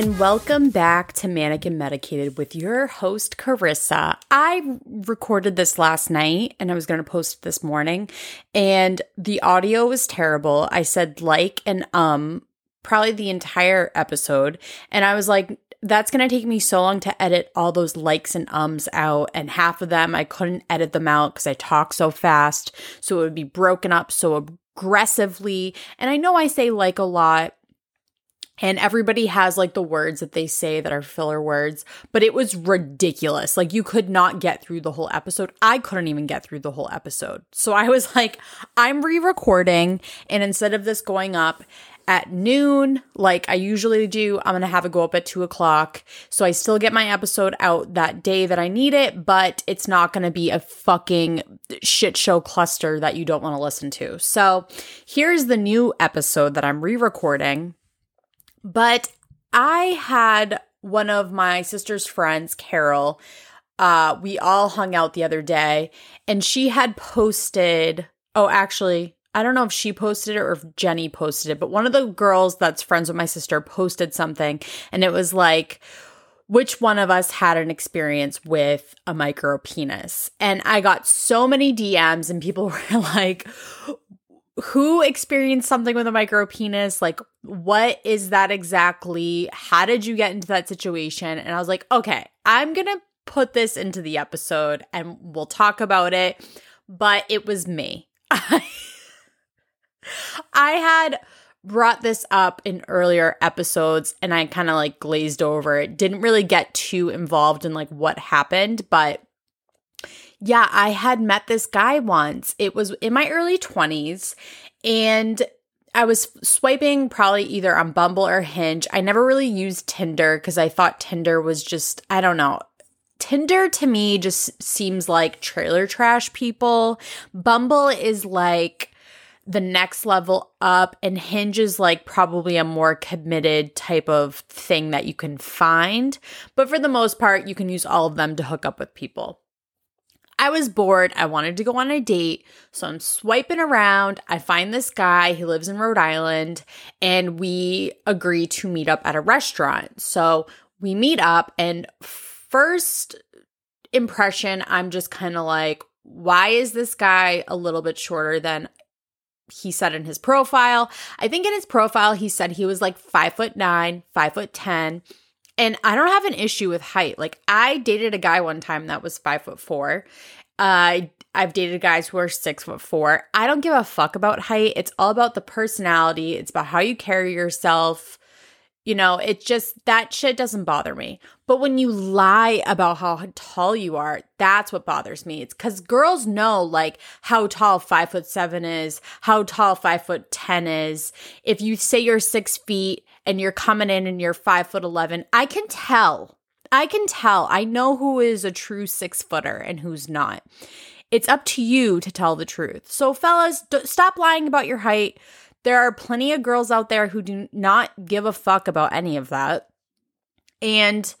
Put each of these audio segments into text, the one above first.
and welcome back to and Medicated with your host, Carissa. I recorded this last night and I was going to post this morning, and the audio was terrible. I said like and um probably the entire episode, and I was like, that's going to take me so long to edit all those likes and ums out. And half of them, I couldn't edit them out because I talk so fast. So it would be broken up so aggressively. And I know I say like a lot and everybody has like the words that they say that are filler words, but it was ridiculous. Like you could not get through the whole episode. I couldn't even get through the whole episode. So I was like, I'm re recording. And instead of this going up at noon, like I usually do, I'm going to have it go up at two o'clock. So I still get my episode out that day that I need it, but it's not going to be a fucking shit show cluster that you don't want to listen to. So here's the new episode that I'm re recording. But I had one of my sister's friends, Carol. Uh, we all hung out the other day, and she had posted. Oh, actually, I don't know if she posted it or if Jenny posted it, but one of the girls that's friends with my sister posted something, and it was like, which one of us had an experience with a micro penis? And I got so many DMs, and people were like, who experienced something with a micro penis? Like, what is that exactly? How did you get into that situation? And I was like, okay, I'm to put this into the episode and we'll talk about it. But it was me. I had brought this up in earlier episodes and I kind of like glazed over it. Didn't really get too involved in like what happened, but yeah, I had met this guy once. It was in my early 20s and I was swiping probably either on Bumble or Hinge. I never really used Tinder because I thought Tinder was just, I don't know. Tinder to me just seems like trailer trash people. Bumble is like the next level up, and Hinge is like probably a more committed type of thing that you can find. But for the most part, you can use all of them to hook up with people. I was bored. I wanted to go on a date. So I'm swiping around. I find this guy. He lives in Rhode Island. And we agree to meet up at a restaurant. So we meet up. And first impression, I'm just kind of like, why is this guy a little bit shorter than he said in his profile? I think in his profile, he said he was like five foot nine, five foot 10. And I don't have an issue with height. Like I dated a guy one time that was five foot four. Uh, I've dated guys who are six foot four. I don't give a fuck about height. It's all about the personality. It's about how you carry yourself. You know, it just that shit doesn't bother me. But when you lie about how tall you are, that's what bothers me. It's because girls know like how tall five foot seven is, how tall five foot ten is. If you say you're six feet and you're coming in and you're five foot 11, I can tell. I can tell. I know who is a true six footer and who's not. It's up to you to tell the truth. So, fellas, d- stop lying about your height. There are plenty of girls out there who do not give a fuck about any of that. And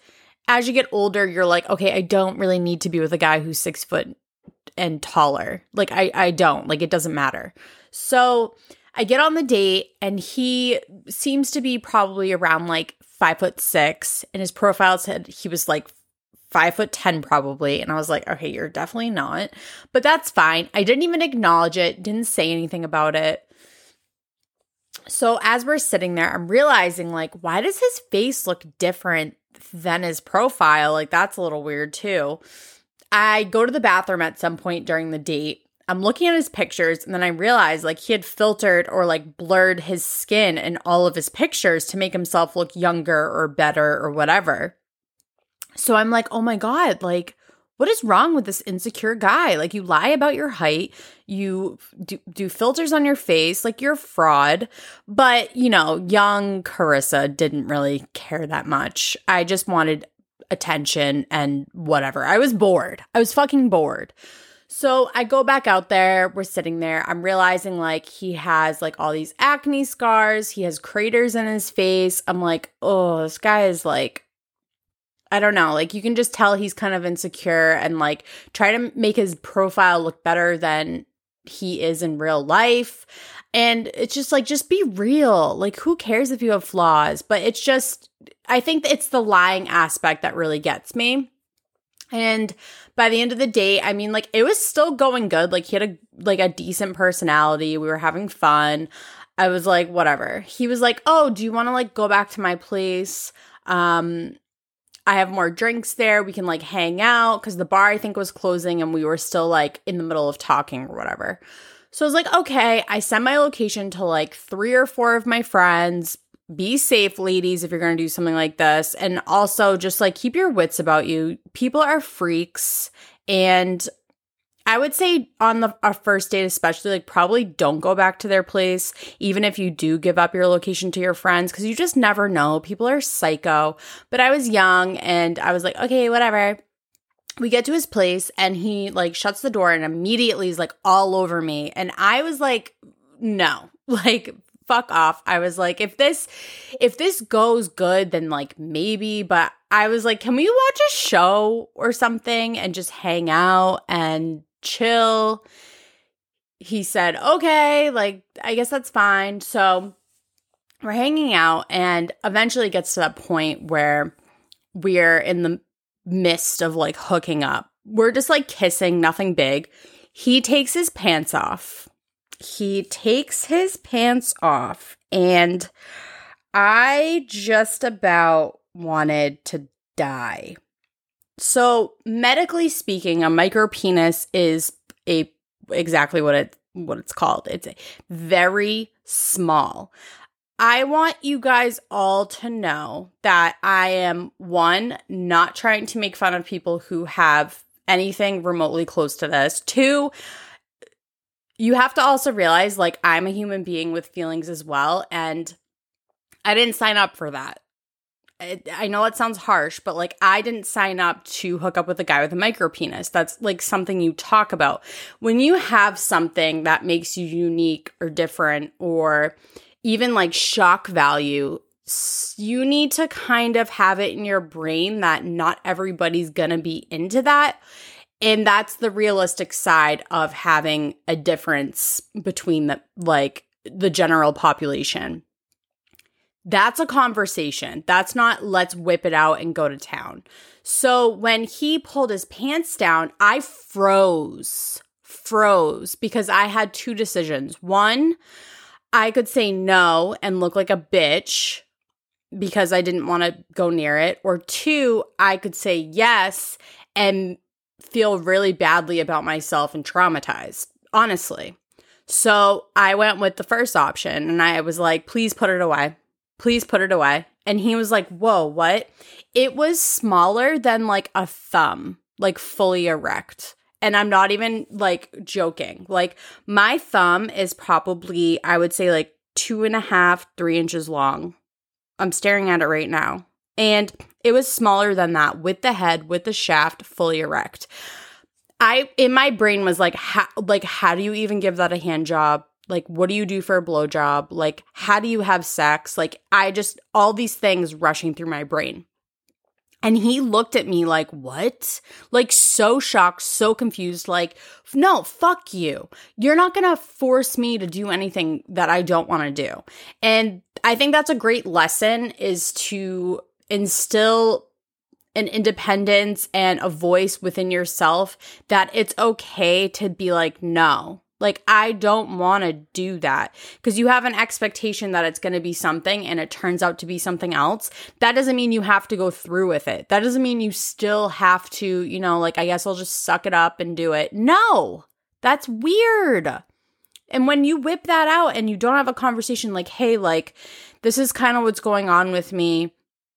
as you get older, you're like, okay, I don't really need to be with a guy who's six foot and taller. Like, I, I don't. Like, it doesn't matter. So, I get on the date and he seems to be probably around like five foot six. And his profile said he was like five foot 10 probably. And I was like, okay, you're definitely not. But that's fine. I didn't even acknowledge it, didn't say anything about it. So as we're sitting there, I'm realizing like, why does his face look different than his profile? Like, that's a little weird too. I go to the bathroom at some point during the date I'm looking at his pictures and then I realized like he had filtered or like blurred his skin in all of his pictures to make himself look younger or better or whatever. So I'm like, oh my God, like, what is wrong with this insecure guy? Like, you lie about your height, you do, do filters on your face, like, you're a fraud. But, you know, young Carissa didn't really care that much. I just wanted attention and whatever. I was bored. I was fucking bored. So I go back out there. We're sitting there. I'm realizing like he has like all these acne scars. He has craters in his face. I'm like, oh, this guy is like, I don't know. Like you can just tell he's kind of insecure and like try to make his profile look better than he is in real life. And it's just like, just be real. Like, who cares if you have flaws? But it's just, I think it's the lying aspect that really gets me. And by the end of the day, I mean, like it was still going good. Like he had a like a decent personality. We were having fun. I was like, whatever. He was like, oh, do you want to like go back to my place? Um, I have more drinks there. We can like hang out because the bar I think was closing and we were still like in the middle of talking or whatever. So I was like, okay. I sent my location to like three or four of my friends. Be safe, ladies, if you're going to do something like this. And also just like keep your wits about you. People are freaks. And I would say on the our first date, especially, like probably don't go back to their place, even if you do give up your location to your friends, because you just never know. People are psycho. But I was young and I was like, okay, whatever. We get to his place and he like shuts the door and immediately is like all over me. And I was like, no, like fuck off. I was like, if this if this goes good, then like maybe, but I was like, can we watch a show or something and just hang out and chill. He said, okay, like, I guess that's fine. So we're hanging out and eventually gets to that point where we're in the midst of like hooking up. We're just like kissing, nothing big. He takes his pants off. He takes his pants off and I just about wanted to die. So, medically speaking, a micropenis is a exactly what it what it's called. It's very small. I want you guys all to know that I am one not trying to make fun of people who have anything remotely close to this. Two, you have to also realize like I'm a human being with feelings as well and I didn't sign up for that. I know it sounds harsh, but like I didn't sign up to hook up with a guy with a micro penis. That's like something you talk about. When you have something that makes you unique or different or even like shock value, you need to kind of have it in your brain that not everybody's going to be into that. And that's the realistic side of having a difference between the like the general population. That's a conversation. That's not let's whip it out and go to town. So when he pulled his pants down, I froze, froze because I had two decisions. One, I could say no and look like a bitch because I didn't want to go near it. Or two, I could say yes and feel really badly about myself and traumatized, honestly. So I went with the first option and I was like, please put it away please put it away. And he was like, whoa, what? It was smaller than like a thumb, like fully erect. And I'm not even like joking. Like my thumb is probably, I would say, like two and a half, three inches long. I'm staring at it right now. And it was smaller than that with the head, with the shaft fully erect. I in my brain was like, how, like how do you even give that a hand job? Like, what do you do for a blowjob? Like, how do you have sex? Like, I just, all these things rushing through my brain. And he looked at me like, what? Like, so shocked, so confused, like, no, fuck you. You're not gonna force me to do anything that I don't wanna do. And I think that's a great lesson is to instill an independence and a voice within yourself that it's okay to be like, no, like, I don't want to do that because you have an expectation that it's going to be something and it turns out to be something else. That doesn't mean you have to go through with it. That doesn't mean you still have to, you know, like, I guess I'll just suck it up and do it. No, that's weird. And when you whip that out and you don't have a conversation like, hey, like, this is kind of what's going on with me,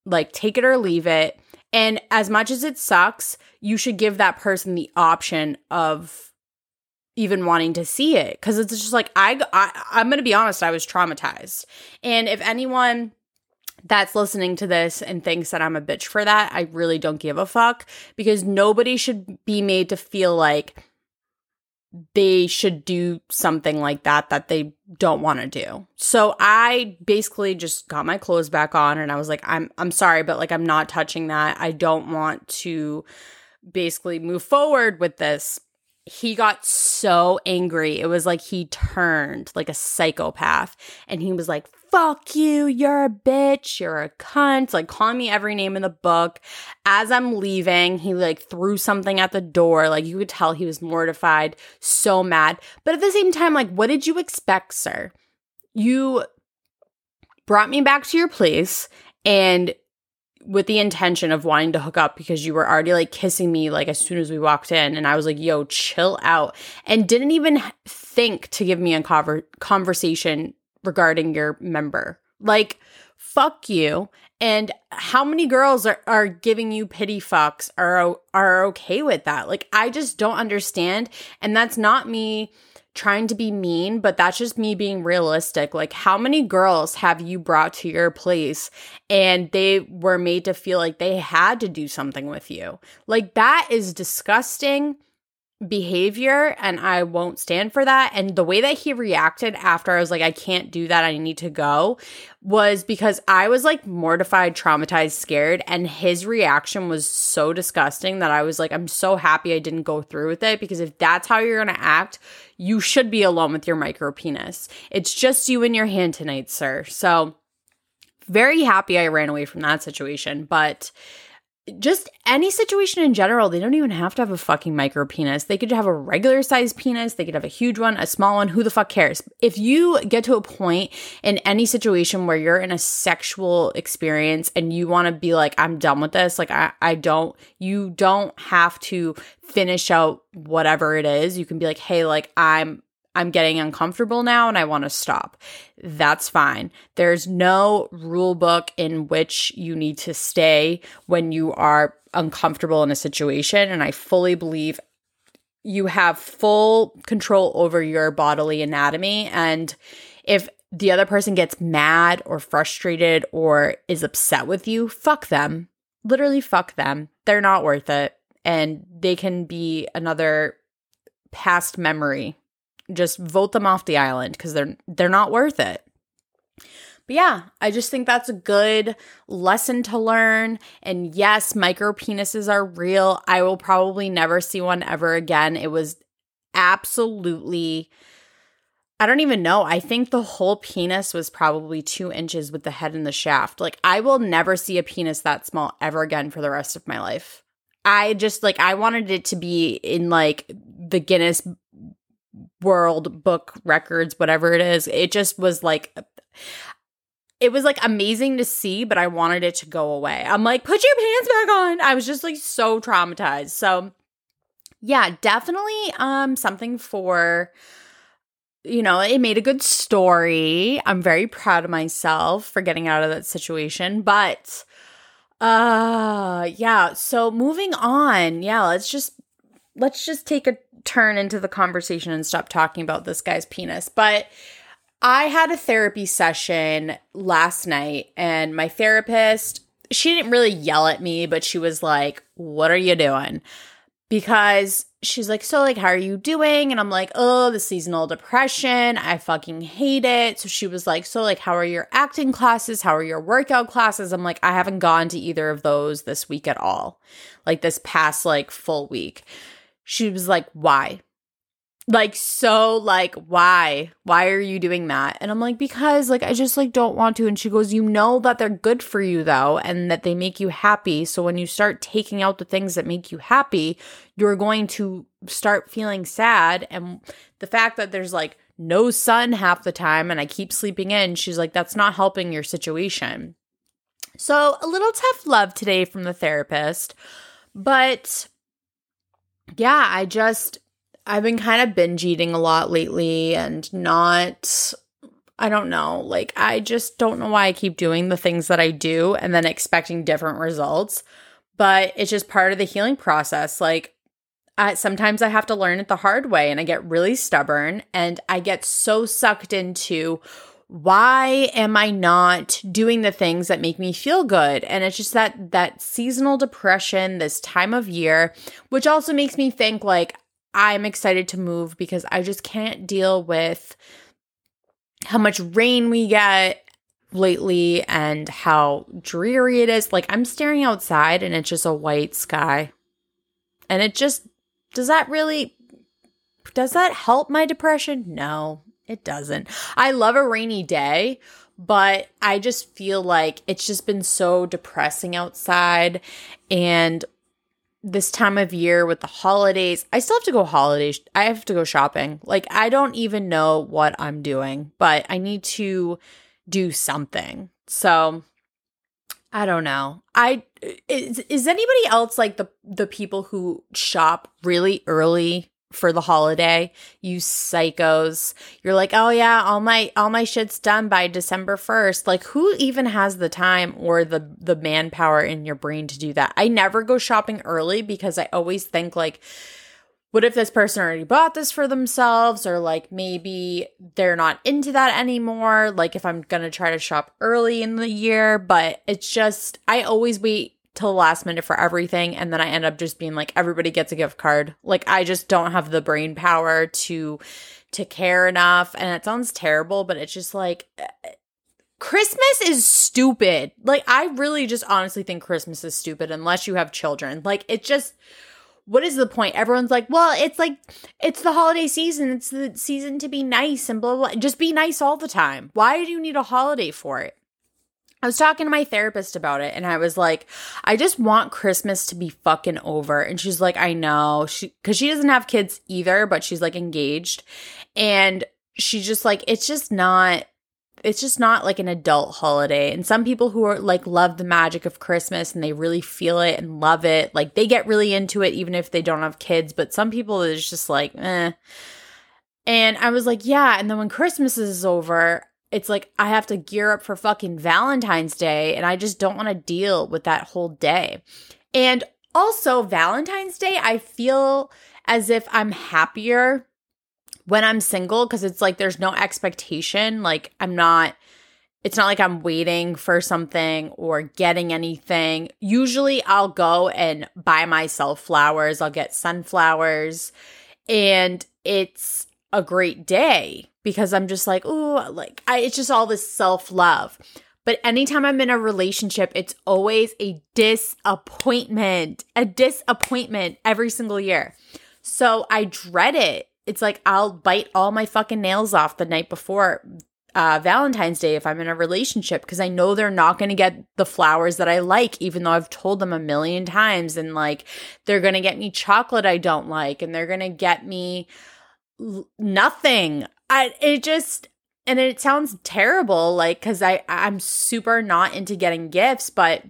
like, take it or leave it. And as much as it sucks, you should give that person the option of even wanting to see it because it's just like I, I i'm gonna be honest i was traumatized and if anyone that's listening to this and thinks that i'm a bitch for that i really don't give a fuck because nobody should be made to feel like they should do something like that that they don't want to do. So I basically just got my clothes back on and I was like I'm I'm sorry but like I'm not touching that. I don't want to basically move forward with this he got so angry. It was like he turned like a psychopath and he was like, fuck you, you're a bitch, you're a cunt, like calling me every name in the book. As I'm leaving, he like threw something at the door. Like you could tell he was mortified, so mad. But at the same time, like, what did you expect, sir? You brought me back to your place and with the intention of wanting to hook up because you were already like kissing me like as soon as we walked in. And I was like yo chill out. And didn't even think to give me a conver- conversation regarding your member. Like fuck you. And how many girls are, are giving you pity fucks are are okay with that? Like I just don't understand. And that's not me trying to be mean, but that's just me being realistic. Like, how many girls have you brought to your place and they were made to feel like they had to do something with you? Like, that is disgusting behavior and I won't stand for that. And the way that he reacted after I was like, I can't do that, I need to go, was because I was like mortified, traumatized, scared. And his reaction was so disgusting that I was like, I'm so happy I didn't go through with it because if that's how you're gonna act, you should be alone with your micro penis. It's just you and your hand tonight, sir. So, very happy I ran away from that situation. But just any situation in general, they don't even have to have a fucking micro penis. They could have a regular sized penis, they could have a huge one, a small one, who the fuck cares? If you get to a point in any situation where you're in a sexual experience and you want to be like, I'm done with this, like I, I don't, you don't have to finish out whatever it is. You can be like, hey, like I'm I'm getting uncomfortable now and I want to stop. That's fine. There's no rule book in which you need to stay when you are uncomfortable in a situation. And I fully believe you have full control over your bodily anatomy. And if the other person gets mad or frustrated or is upset with you, fuck them. Literally, fuck them. They're not worth it. And they can be another past memory just vote them off the island because they're they're not worth it. But yeah, I just think that's a good lesson to learn. And yes, micro penises are real. I will probably never see one ever again. It was absolutely, I don't even know. I think the whole penis was probably two inches with the head and the shaft. Like, I will never see a penis that small ever again for the rest of my life. I just like, I wanted it to be in like the Guinness world book records, whatever it is. It just was like it was like amazing to see, but I wanted it to go away. I'm like, put your pants back on. I was just like so traumatized. So yeah, definitely um something for you know, it made a good story. I'm very proud of myself for getting out of that situation, but uh yeah, so moving on. Yeah, let's just let's just take a turn into the conversation and stop talking about this guy's penis. But I had a therapy session last night, and my therapist, she didn't really yell at me, but she was like, What are you doing? Because she's like, So, like, how are you doing? And I'm like, Oh, the seasonal depression. I fucking hate it. So she was like, So, like, how are your acting classes? How are your workout classes? I'm like, I haven't gone to either of those this week at all, like, this past, like, full week she was like, why? Like, so, like, why? Why are you doing that? And I'm like, because, like, I just, like, don't want to. And she goes, you know that they're good for you, though, and that they make you happy. So when you start taking out the things that make you happy, you're going to start feeling sad. And the fact that there's, like, no sun half the time and I keep sleeping in, she's like, that's not helping your situation. So, a little tough love today from the therapist, but yeah, I just I've been kind of binge eating a lot lately and not I don't know. Like I just don't know why I keep doing the things that I do and then expecting different results. But it's just part of the healing process. Like I, sometimes I have to learn it the hard way and I get really stubborn and I get so sucked into why am I not doing the things that make me feel good? And it's just that that seasonal depression this time of year, which also makes me think like I'm excited to move because I just can't deal with how much rain we get lately and how dreary it is. Like I'm staring outside and it's just a white sky. And it just does that really does that help my depression? No, it doesn't. I love a rainy day, but I just feel like it's just been so depressing outside and this time of year with the holidays, I still have to go holidays. I have to go shopping. Like I don't even know what I'm doing, but I need to do something. So I don't know. I is is anybody else like the the people who shop really early for the holiday, you psychos. You're like, "Oh yeah, all my all my shit's done by December 1st." Like who even has the time or the the manpower in your brain to do that? I never go shopping early because I always think like what if this person already bought this for themselves or like maybe they're not into that anymore like if i'm gonna try to shop early in the year but it's just i always wait till the last minute for everything and then I end up just being like everybody gets a gift card. Like I just don't have the brain power to to care enough and it sounds terrible but it's just like Christmas is stupid. Like I really just honestly think Christmas is stupid unless you have children. Like it just what is the point? Everyone's like, well, it's like it's the holiday season. It's the season to be nice and blah blah. blah. Just be nice all the time. Why do you need a holiday for it? I was talking to my therapist about it and I was like, I just want Christmas to be fucking over. And she's like, I know. She cuz she doesn't have kids either, but she's like engaged. And she's just like it's just not it's just not like an adult holiday. And some people who are like love the magic of Christmas and they really feel it and love it, like they get really into it even if they don't have kids, but some people it's just like, eh. And I was like, yeah, and then when Christmas is over, it's like I have to gear up for fucking Valentine's Day and I just don't want to deal with that whole day. And also, Valentine's Day, I feel as if I'm happier when I'm single because it's like there's no expectation. Like, I'm not, it's not like I'm waiting for something or getting anything. Usually, I'll go and buy myself flowers, I'll get sunflowers, and it's a great day because I'm just like, oh, like I, it's just all this self love. But anytime I'm in a relationship, it's always a disappointment, a disappointment every single year. So I dread it. It's like I'll bite all my fucking nails off the night before uh, Valentine's Day if I'm in a relationship because I know they're not going to get the flowers that I like, even though I've told them a million times. And like, they're going to get me chocolate I don't like, and they're going to get me nothing. I it just and it sounds terrible like cuz I I'm super not into getting gifts, but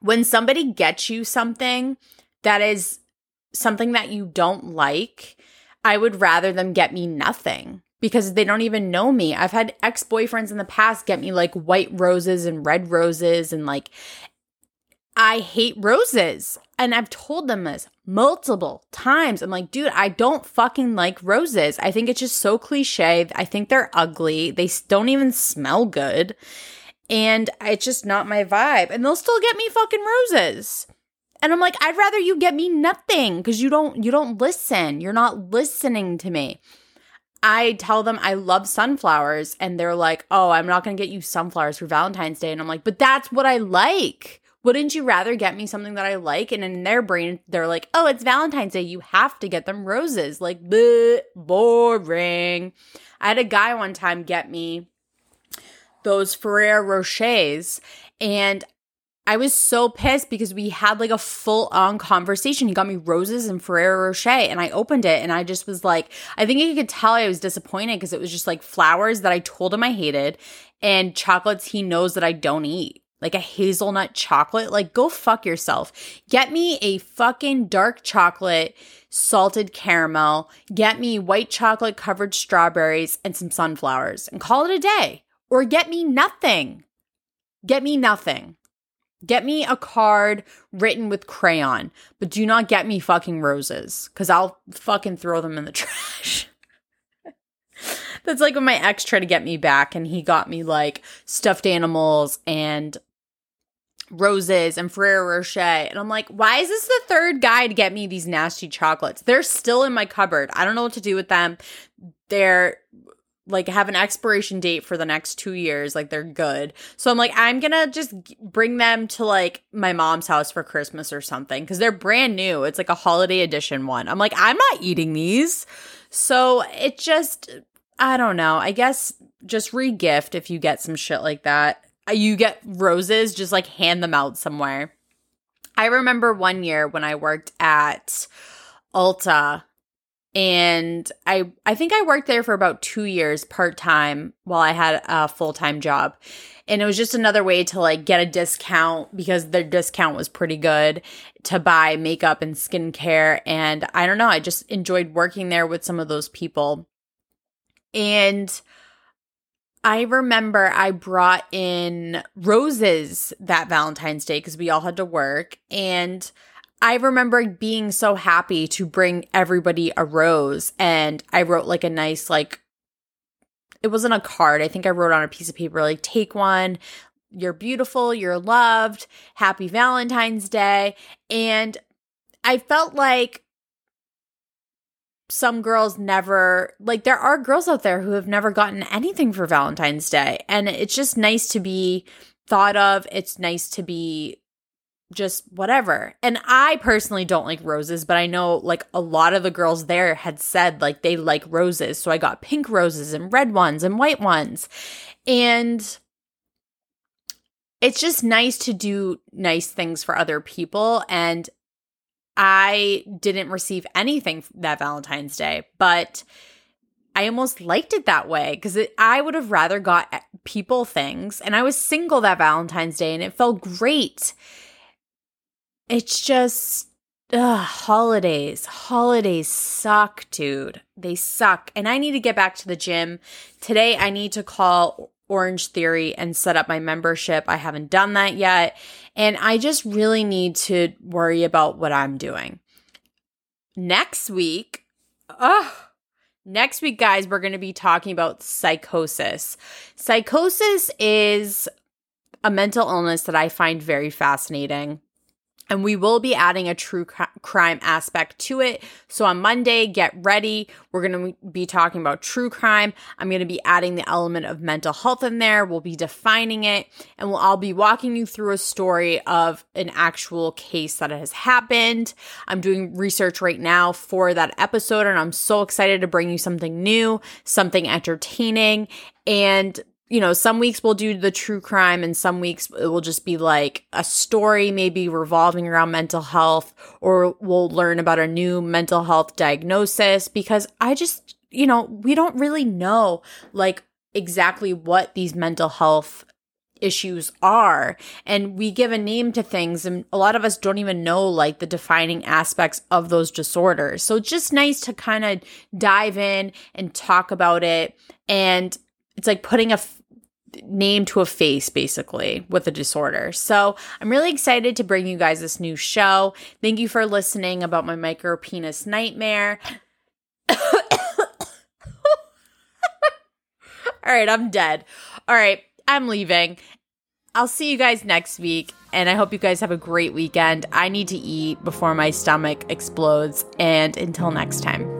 when somebody gets you something that is something that you don't like, I would rather them get me nothing because they don't even know me. I've had ex-boyfriends in the past get me like white roses and red roses and like I hate roses. And I've told them this multiple times. I'm like, dude, I don't fucking like roses. I think it's just so cliche. I think they're ugly. They don't even smell good. And it's just not my vibe. And they'll still get me fucking roses. And I'm like, I'd rather you get me nothing because you don't you don't listen. You're not listening to me. I tell them I love sunflowers and they're like, "Oh, I'm not going to get you sunflowers for Valentine's Day." And I'm like, "But that's what I like." Wouldn't you rather get me something that I like? And in their brain, they're like, oh, it's Valentine's Day. You have to get them roses. Like, boring. I had a guy one time get me those Ferrero Rochers. And I was so pissed because we had like a full on conversation. He got me roses and Ferrero Rocher, and I opened it and I just was like, I think you could tell I was disappointed because it was just like flowers that I told him I hated and chocolates he knows that I don't eat like a hazelnut chocolate, like go fuck yourself. Get me a fucking dark chocolate salted caramel, get me white chocolate covered strawberries and some sunflowers and call it a day. Or get me nothing. Get me nothing. Get me a card written with crayon, but do not get me fucking roses because I'll fucking throw them in the trash. That's like when my ex tried to get me back and he got me like stuffed animals and roses and Ferrero Rocher. And I'm like, why is this the third guy to get me these nasty chocolates? They're still in my cupboard. I don't know what to do with them. They're like have an expiration date for the next two years. Like they're good. So I'm like, I'm gonna just bring them to like my mom's house for Christmas or something because they're brand new. It's like a holiday edition one. I'm like, I'm not eating these. So it just, I don't know. I guess just re-gift if you get some shit like that. You get roses, just like hand them out somewhere. I remember one year when I worked at Ulta and I I think I worked there for about 2 years part-time while I had a full-time job. And it was just another way to like get a discount because their discount was pretty good to buy makeup and skincare and I don't know, I just enjoyed working there with some of those people. And I remember I brought in roses that Valentine's Day because we all had to work and I remember being so happy to bring everybody a rose and I wrote like a nice like it wasn't a card. I think I wrote on a piece of paper like take one. You're beautiful, you're loved. Happy Valentine's Day. And I felt like some girls never like there are girls out there who have never gotten anything for Valentine's Day and it's just nice to be thought of. It's nice to be just whatever. And I personally don't like roses, but I know like a lot of the girls there had said like they like roses. So I got pink roses and red ones and white ones. And it's just nice to do nice things for other people. And I didn't receive anything that Valentine's Day, but I almost liked it that way because I would have rather got eh, people things. And I was single that Valentine's Day and it felt great it's just ugh, holidays. Holidays suck, dude. They suck. And I need to get back to the gym. Today, I need to call Orange Theory and set up my membership. I haven't done that yet. And I just really need to worry about what I'm doing. Next week, ugh. Next week, guys, we're going to be talking about psychosis. Psychosis is a mental illness that I find very fascinating. And we will be adding a true crime aspect to it. So on Monday, get ready. We're going to be talking about true crime. I'm going to be adding the element of mental health in there. We'll be defining it and we'll, I'll be walking you through a story of an actual case that has happened. I'm doing research right now for that episode and I'm so excited to bring you something new, something entertaining and you know, some weeks we'll do the true crime and some weeks it will just be like a story maybe revolving around mental health or we'll learn about a new mental health diagnosis because I just, you know, we don't really know like exactly what these mental health issues are and we give a name to things and a lot of us don't even know like the defining aspects of those disorders. So it's just nice to kind of dive in and talk about it and it's like putting a name to a face basically with a disorder. So I'm really excited to bring you guys this new show. Thank you for listening about my micro penis nightmare. All right, I'm dead. All right, I'm leaving. I'll see you guys next week, and I hope you guys have a great weekend. I need to eat before my stomach explodes, and until next time.